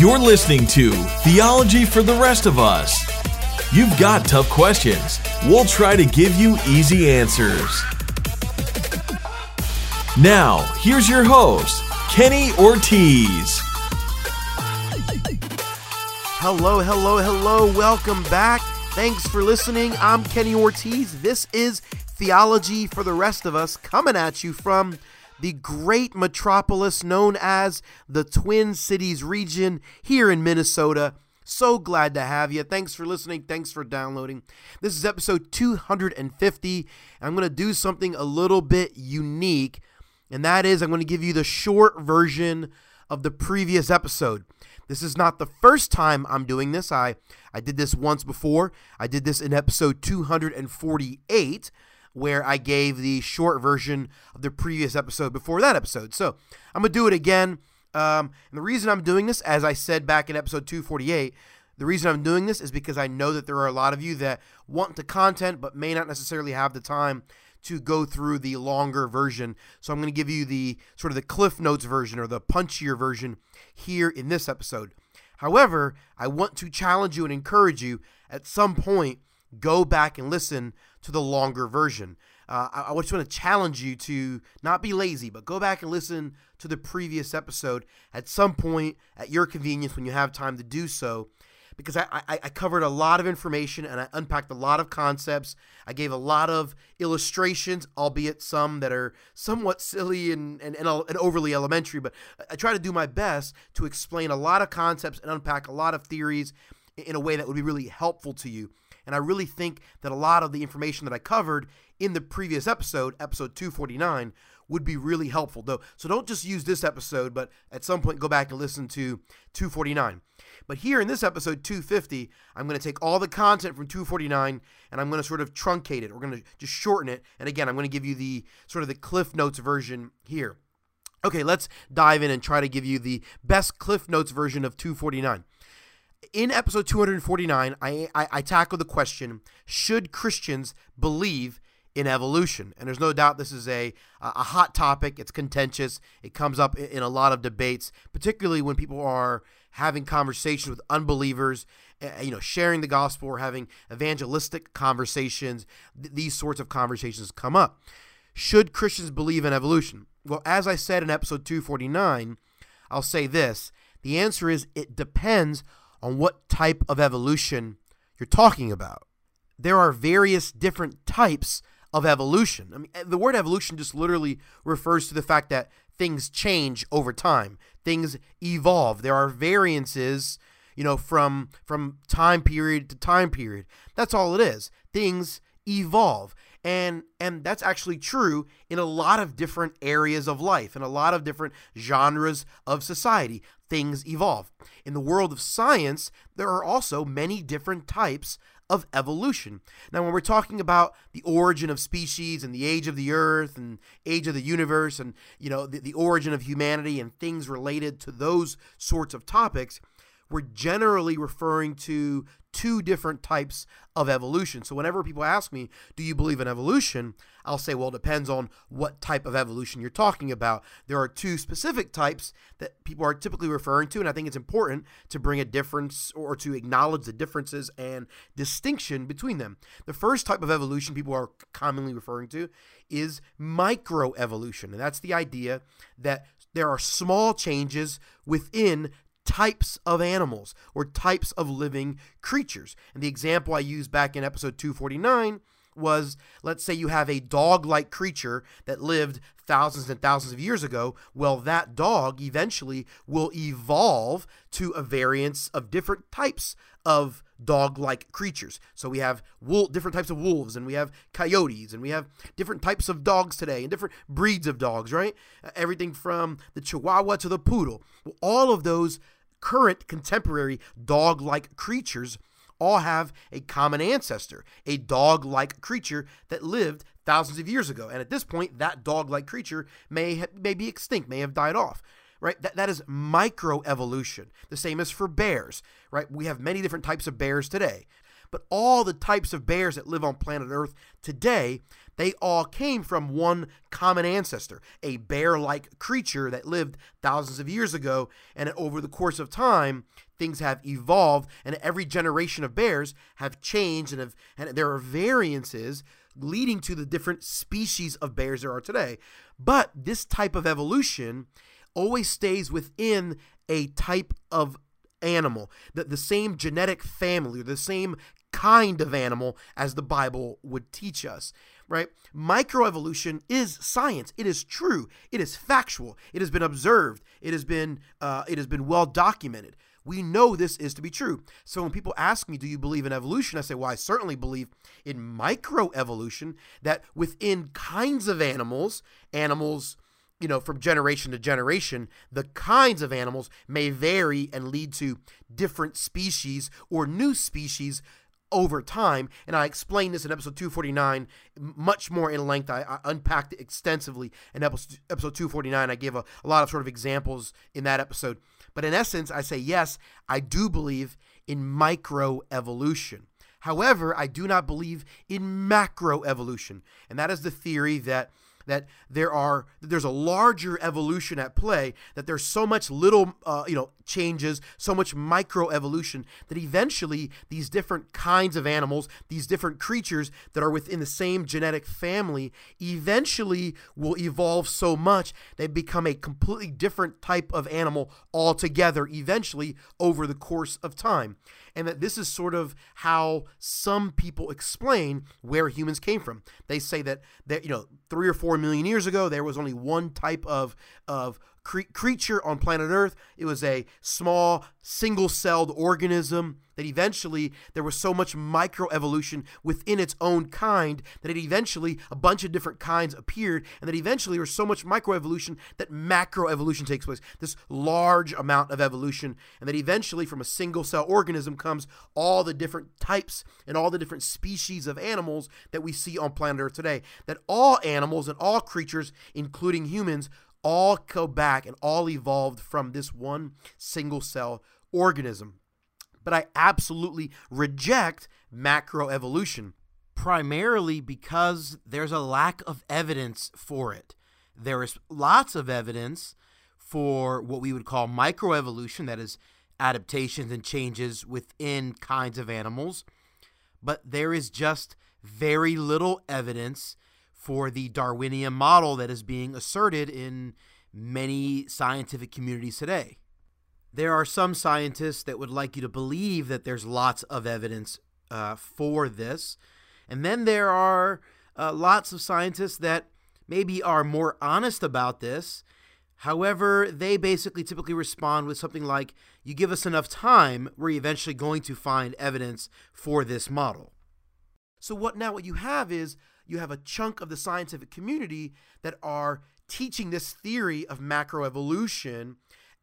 You're listening to Theology for the Rest of Us. You've got tough questions. We'll try to give you easy answers. Now, here's your host, Kenny Ortiz. Hello, hello, hello. Welcome back. Thanks for listening. I'm Kenny Ortiz. This is Theology for the Rest of Us coming at you from the great metropolis known as the Twin Cities region here in Minnesota. So glad to have you. Thanks for listening. Thanks for downloading. This is episode 250. I'm going to do something a little bit unique, and that is I'm going to give you the short version of the previous episode. This is not the first time I'm doing this. I, I did this once before. I did this in episode 248 where I gave the short version of the previous episode before that episode. So I'm going to do it again. Um, and the reason I'm doing this, as I said back in episode 248, the reason I'm doing this is because I know that there are a lot of you that want the content but may not necessarily have the time to go through the longer version. So I'm going to give you the sort of the Cliff Notes version or the punchier version here in this episode. However, I want to challenge you and encourage you at some point go back and listen to the longer version. Uh, I, I just want to challenge you to not be lazy, but go back and listen to the previous episode at some point at your convenience when you have time to do so. Because I, I, I covered a lot of information and I unpacked a lot of concepts. I gave a lot of illustrations, albeit some that are somewhat silly and, and, and, and overly elementary. But I try to do my best to explain a lot of concepts and unpack a lot of theories in a way that would be really helpful to you. And I really think that a lot of the information that I covered in the previous episode, episode 249, would be really helpful. Though, so don't just use this episode, but at some point go back and listen to 249. But here in this episode 250, I'm going to take all the content from 249 and I'm going to sort of truncate it. We're going to just shorten it. And again, I'm going to give you the sort of the Cliff Notes version here. Okay, let's dive in and try to give you the best Cliff Notes version of 249 in episode 249, I, I, I tackle the question should Christians believe in evolution? And there's no doubt this is a, a hot topic. It's contentious. It comes up in, a lot of debates, particularly when people are having conversations with unbelievers, you know, sharing the gospel or having evangelistic conversations. These sorts of conversations come up. Should Christians believe in evolution? Well, as I said in episode 249, I'll say this. The answer is it depends on what type of evolution you're talking about. There are various different types of evolution. I mean, the word evolution just literally refers to the fact that things change over time. Things evolve. There are variances, you know, from from time period to time period. That's all it is. Things evolve and and that's actually true in a lot of different areas of life in a lot of different genres of society things evolve in the world of science there are also many different types of evolution. Now, when we're talking about the origin of species and the age of the earth and age of the universe and, you know, the, the origin of humanity and things related to those sorts of topics, we're generally referring to two different types of evolution. So whenever people ask me, do you believe in evolution? I'll say, well, it depends on what type of evolution you're talking about. There are two specific types that people are typically referring to, and I think it's important to bring a difference or to acknowledge the differences and distinction between them. The first type of evolution people are commonly referring to is microevolution, and that's the idea that there are small changes within types of animals or types of living creatures. And the example I used back in episode 249 was let's say you have a dog like creature that lived thousands and thousands of years ago. Well, that dog eventually will evolve to a variance of different types of dog like creatures. So we have different types of wolves, and we have coyotes, and we have different types of dogs today, and different breeds of dogs, right? Everything from the Chihuahua to the Poodle. Well, all of those current contemporary dog like creatures all have a common ancestor, a dog like creature that lived thousands of years ago. And at this point, that dog like creature may, ha- may be extinct, may have died off. Right? That, that is microevolution. The same as for bears, right? We have many different types of bears today. But all the types of bears that live on planet Earth today, they all came from one common ancestor, a bear like creature that lived thousands of years ago. And over the course of time, things have evolved, and every generation of bears have changed, and, have, and there are variances leading to the different species of bears there are today. But this type of evolution always stays within a type of animal, the, the same genetic family, or the same kind of animal as the Bible would teach us, right? Microevolution is science. It is true. It is factual. It has been observed. It has been uh, it has been well documented. We know this is to be true. So when people ask me, "Do you believe in evolution?" I say, "Well, I certainly believe in microevolution. That within kinds of animals, animals." you know, from generation to generation, the kinds of animals may vary and lead to different species or new species over time. And I explained this in episode 249 much more in length. I, I unpacked it extensively in episode, episode 249. I gave a, a lot of sort of examples in that episode. But in essence, I say, yes, I do believe in microevolution. However, I do not believe in macroevolution. And that is the theory that that there are there's a larger evolution at play that there's so much little uh, you know changes so much micro evolution that eventually these different kinds of animals these different creatures that are within the same genetic family eventually will evolve so much they become a completely different type of animal altogether eventually over the course of time and that this is sort of how some people explain where humans came from. They say that that you know three or four million years ago there was only one type of of cre- creature on planet Earth. It was a small, single celled organism that eventually there was so much microevolution within its own kind that it eventually a bunch of different kinds appeared, and that eventually there was so much microevolution that macroevolution takes place. This large amount of evolution, and that eventually from a single cell organism comes all the different types and all the different species of animals that we see on planet Earth today. That all animals and all creatures, including humans, all go back and all evolved from this one single cell organism. But I absolutely reject macroevolution, primarily because there's a lack of evidence for it. There is lots of evidence for what we would call microevolution, that is, adaptations and changes within kinds of animals, but there is just very little evidence for the Darwinian model that is being asserted in many scientific communities today. There are some scientists that would like you to believe that there's lots of evidence uh, for this. And then there are uh, lots of scientists that maybe are more honest about this. However, they basically typically respond with something like, You give us enough time, we're eventually going to find evidence for this model. So, what now, what you have is you have a chunk of the scientific community that are teaching this theory of macroevolution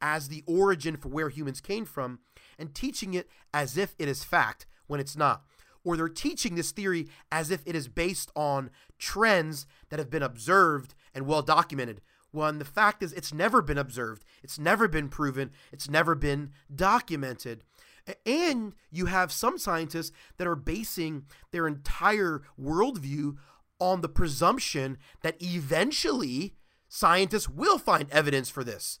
as the origin for where humans came from and teaching it as if it is fact when it's not. Or they're teaching this theory as if it is based on trends that have been observed and well documented. When the fact is, it's never been observed, it's never been proven, it's never been documented. And you have some scientists that are basing their entire worldview on the presumption that eventually scientists will find evidence for this.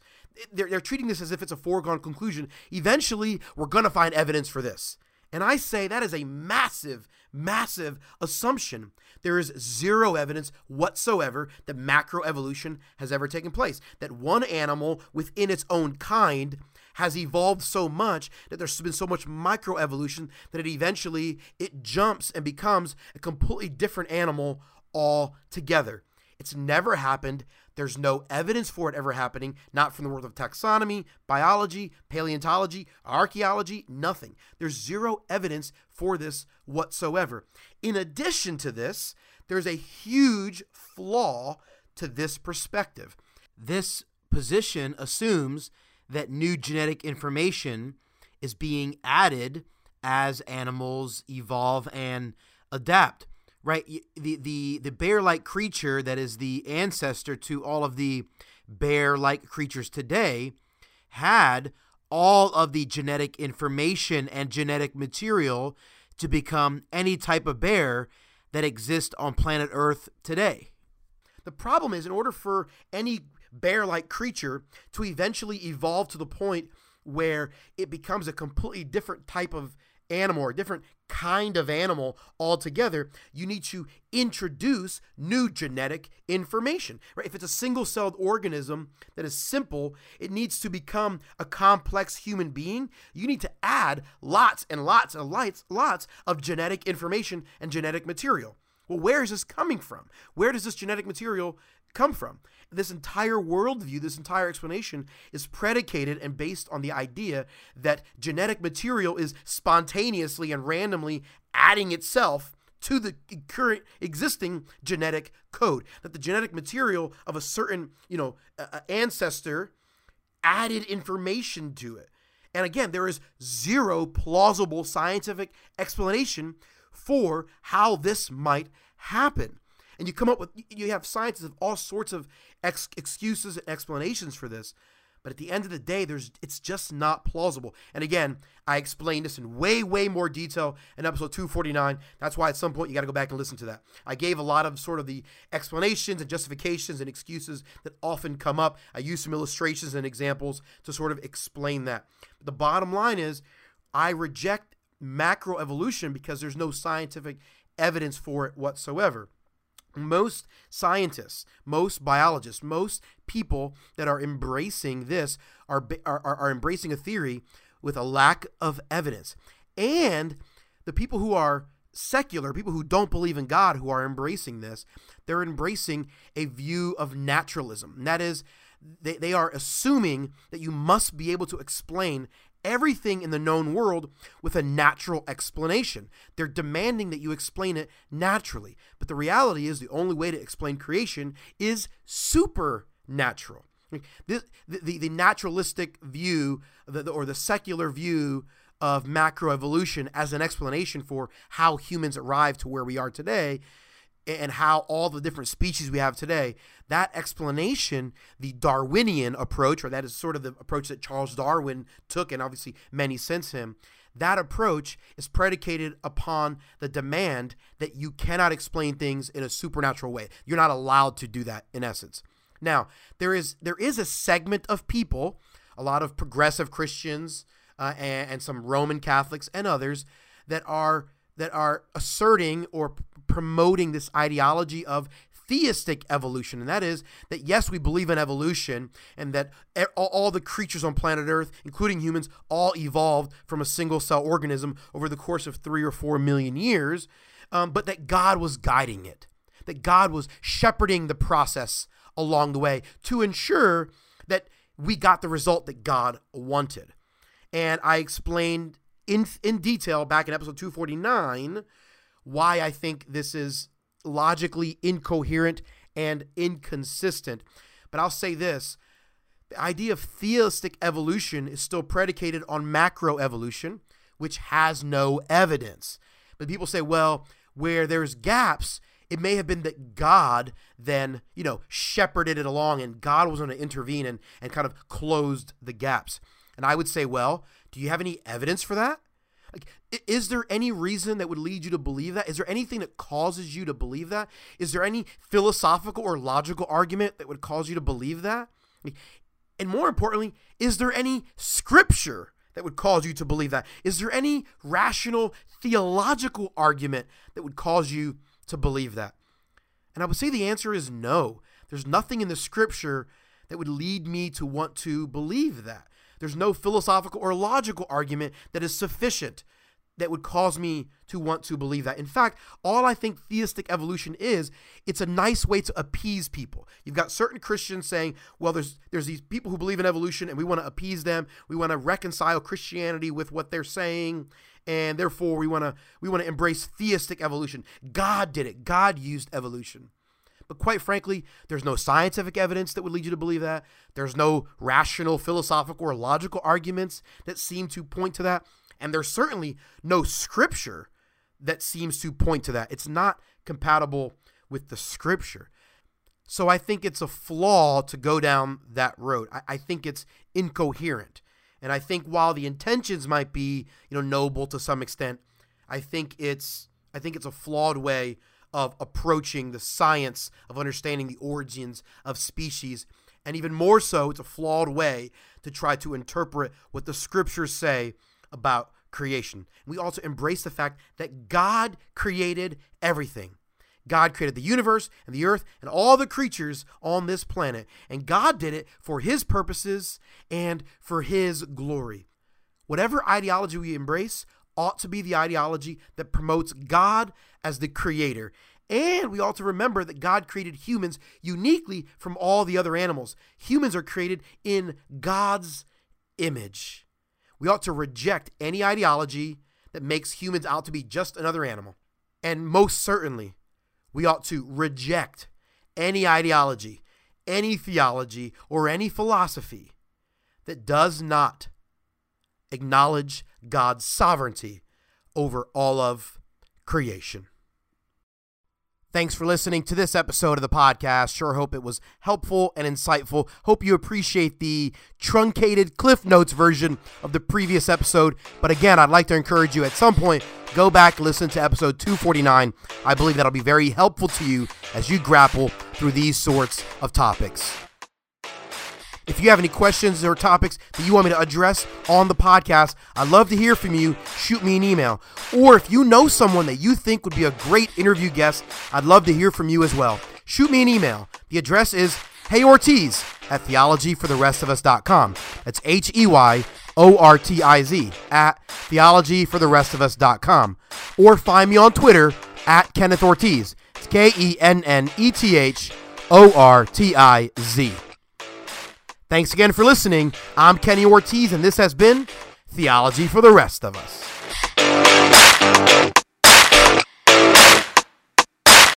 They're, they're treating this as if it's a foregone conclusion. Eventually, we're going to find evidence for this. And I say that is a massive, massive assumption. There is zero evidence whatsoever that macroevolution has ever taken place. That one animal within its own kind has evolved so much that there's been so much microevolution that it eventually it jumps and becomes a completely different animal altogether. It's never happened. There's no evidence for it ever happening, not from the world of taxonomy, biology, paleontology, archaeology, nothing. There's zero evidence for this whatsoever. In addition to this, there's a huge flaw to this perspective. This position assumes that new genetic information is being added as animals evolve and adapt right the the the bear-like creature that is the ancestor to all of the bear-like creatures today had all of the genetic information and genetic material to become any type of bear that exists on planet Earth today. The problem is, in order for any bear like creature to eventually evolve to the point where it becomes a completely different type of animal or a different kind of animal altogether, you need to introduce new genetic information. Right? If it's a single-celled organism that is simple, it needs to become a complex human being. You need to add lots and lots and lots, lots of genetic information and genetic material. Well, where is this coming from? Where does this genetic material come from? This entire worldview, this entire explanation is predicated and based on the idea that genetic material is spontaneously and randomly adding itself to the current existing genetic code. That the genetic material of a certain, you know, uh, ancestor added information to it. And again, there is zero plausible scientific explanation for how this might happen. And you come up with, you have scientists of all sorts of ex- excuses and explanations for this. But at the end of the day, there's it's just not plausible. And again, I explained this in way, way more detail in episode 249. That's why at some point you got to go back and listen to that. I gave a lot of sort of the explanations and justifications and excuses that often come up. I used some illustrations and examples to sort of explain that. But the bottom line is, I reject macroevolution because there's no scientific evidence for it whatsoever. Most scientists, most biologists, most people that are embracing this are, are, are embracing a theory with a lack of evidence. And the people who are secular, people who don't believe in God, who are embracing this, they're embracing a view of naturalism. And that is, they, they are assuming that you must be able to explain everything in the known world with a natural explanation. They're demanding that you explain it naturally. But the reality is, the only way to explain creation is supernatural. The, the, the naturalistic view, the, or the secular view of macroevolution as an explanation for how humans arrive to where we are today and how all the different species we have today, that explanation, the Darwinian approach, or that is sort of the approach that Charles Darwin took, and obviously many since him, that approach is predicated upon the demand that you cannot explain things in a supernatural way. You're not allowed to do that in essence. Now, there is there is a segment of people, a lot of progressive Christians uh, and, and some Roman Catholics and others that are that are asserting or promoting this ideology of theistic evolution, and that is that yes, we believe in evolution, and that all the creatures on planet Earth, including humans, all evolved from a single cell organism over the course of three or four million years, um, but that God was guiding it, that God was shepherding the process along the way to ensure that we got the result that God wanted. And I explained in in detail back in episode 249 why I think this is logically incoherent and inconsistent. But I'll say this the idea of theistic evolution is still predicated on macroevolution, which has no evidence. But people say, well, where there's gaps, it may have been that God then, you know, shepherded it along and God was going to intervene and, and kind of closed the gaps. And I would say, well, do you have any evidence for that? Like, is there any reason that would lead you to believe that? Is there anything that causes you to believe that? Is there any philosophical or logical argument that would cause you to believe that? And more importantly, is there any scripture that would cause you to believe that? Is there any rational theological argument that would cause you to believe that? And I would say the answer is no. There's nothing in the scripture that would lead me to want to believe that. There's no philosophical or logical argument that is sufficient that would cause me to want to believe that. In fact, all I think theistic evolution is, it's a nice way to appease people. You've got certain Christians saying, well, there's there's these people who believe in evolution and we want to appease them. We want to reconcile Christianity with what they're saying, and therefore we want to we want to embrace theistic evolution. God did it. God used evolution. But quite frankly, there's no scientific evidence that would lead you to believe that. There's no rational, philosophical, or logical arguments that seem to point to that. And there's certainly no scripture that seems to point to that. It's not compatible with the scripture. So I think it's a flaw to go down that road. I, I think it's incoherent. And I think while the intentions might be, you know, noble to some extent, I think it's I think it's a flawed way of approaching the science of understanding the origins of species. And even more so, it's a flawed way to try to interpret what the scriptures say about creation. We also embrace the fact that God created everything. God created the universe and the earth and all the creatures on this planet. And God did it for his purposes and for his glory. Whatever ideology we embrace ought to be the ideology that promotes God as the creator. And we ought to remember that God created humans uniquely from all the other animals. Humans are created in God's image. We ought to reject any ideology that makes humans out to be just another animal. And most certainly, we ought to reject any ideology, any theology, or any philosophy that does not acknowledge God's sovereignty over all of creation. Thanks for listening to this episode of the podcast. Sure hope it was helpful and insightful. Hope you appreciate the truncated Cliff Notes version of the previous episode. But again, I'd like to encourage you at some point go back listen to episode 249. I believe that'll be very helpful to you as you grapple through these sorts of topics. If you have any questions or topics that you want me to address on the podcast, I'd love to hear from you. Shoot me an email. Or if you know someone that you think would be a great interview guest, I'd love to hear from you as well. Shoot me an email. The address is heyortiz at theologyfortherestofus.com. That's H E Y O R T I Z at theologyfortherestofus.com. Or find me on Twitter at Kenneth Ortiz. It's K E N N E T H O R T I Z. Thanks again for listening. I'm Kenny Ortiz, and this has been Theology for the Rest of Us.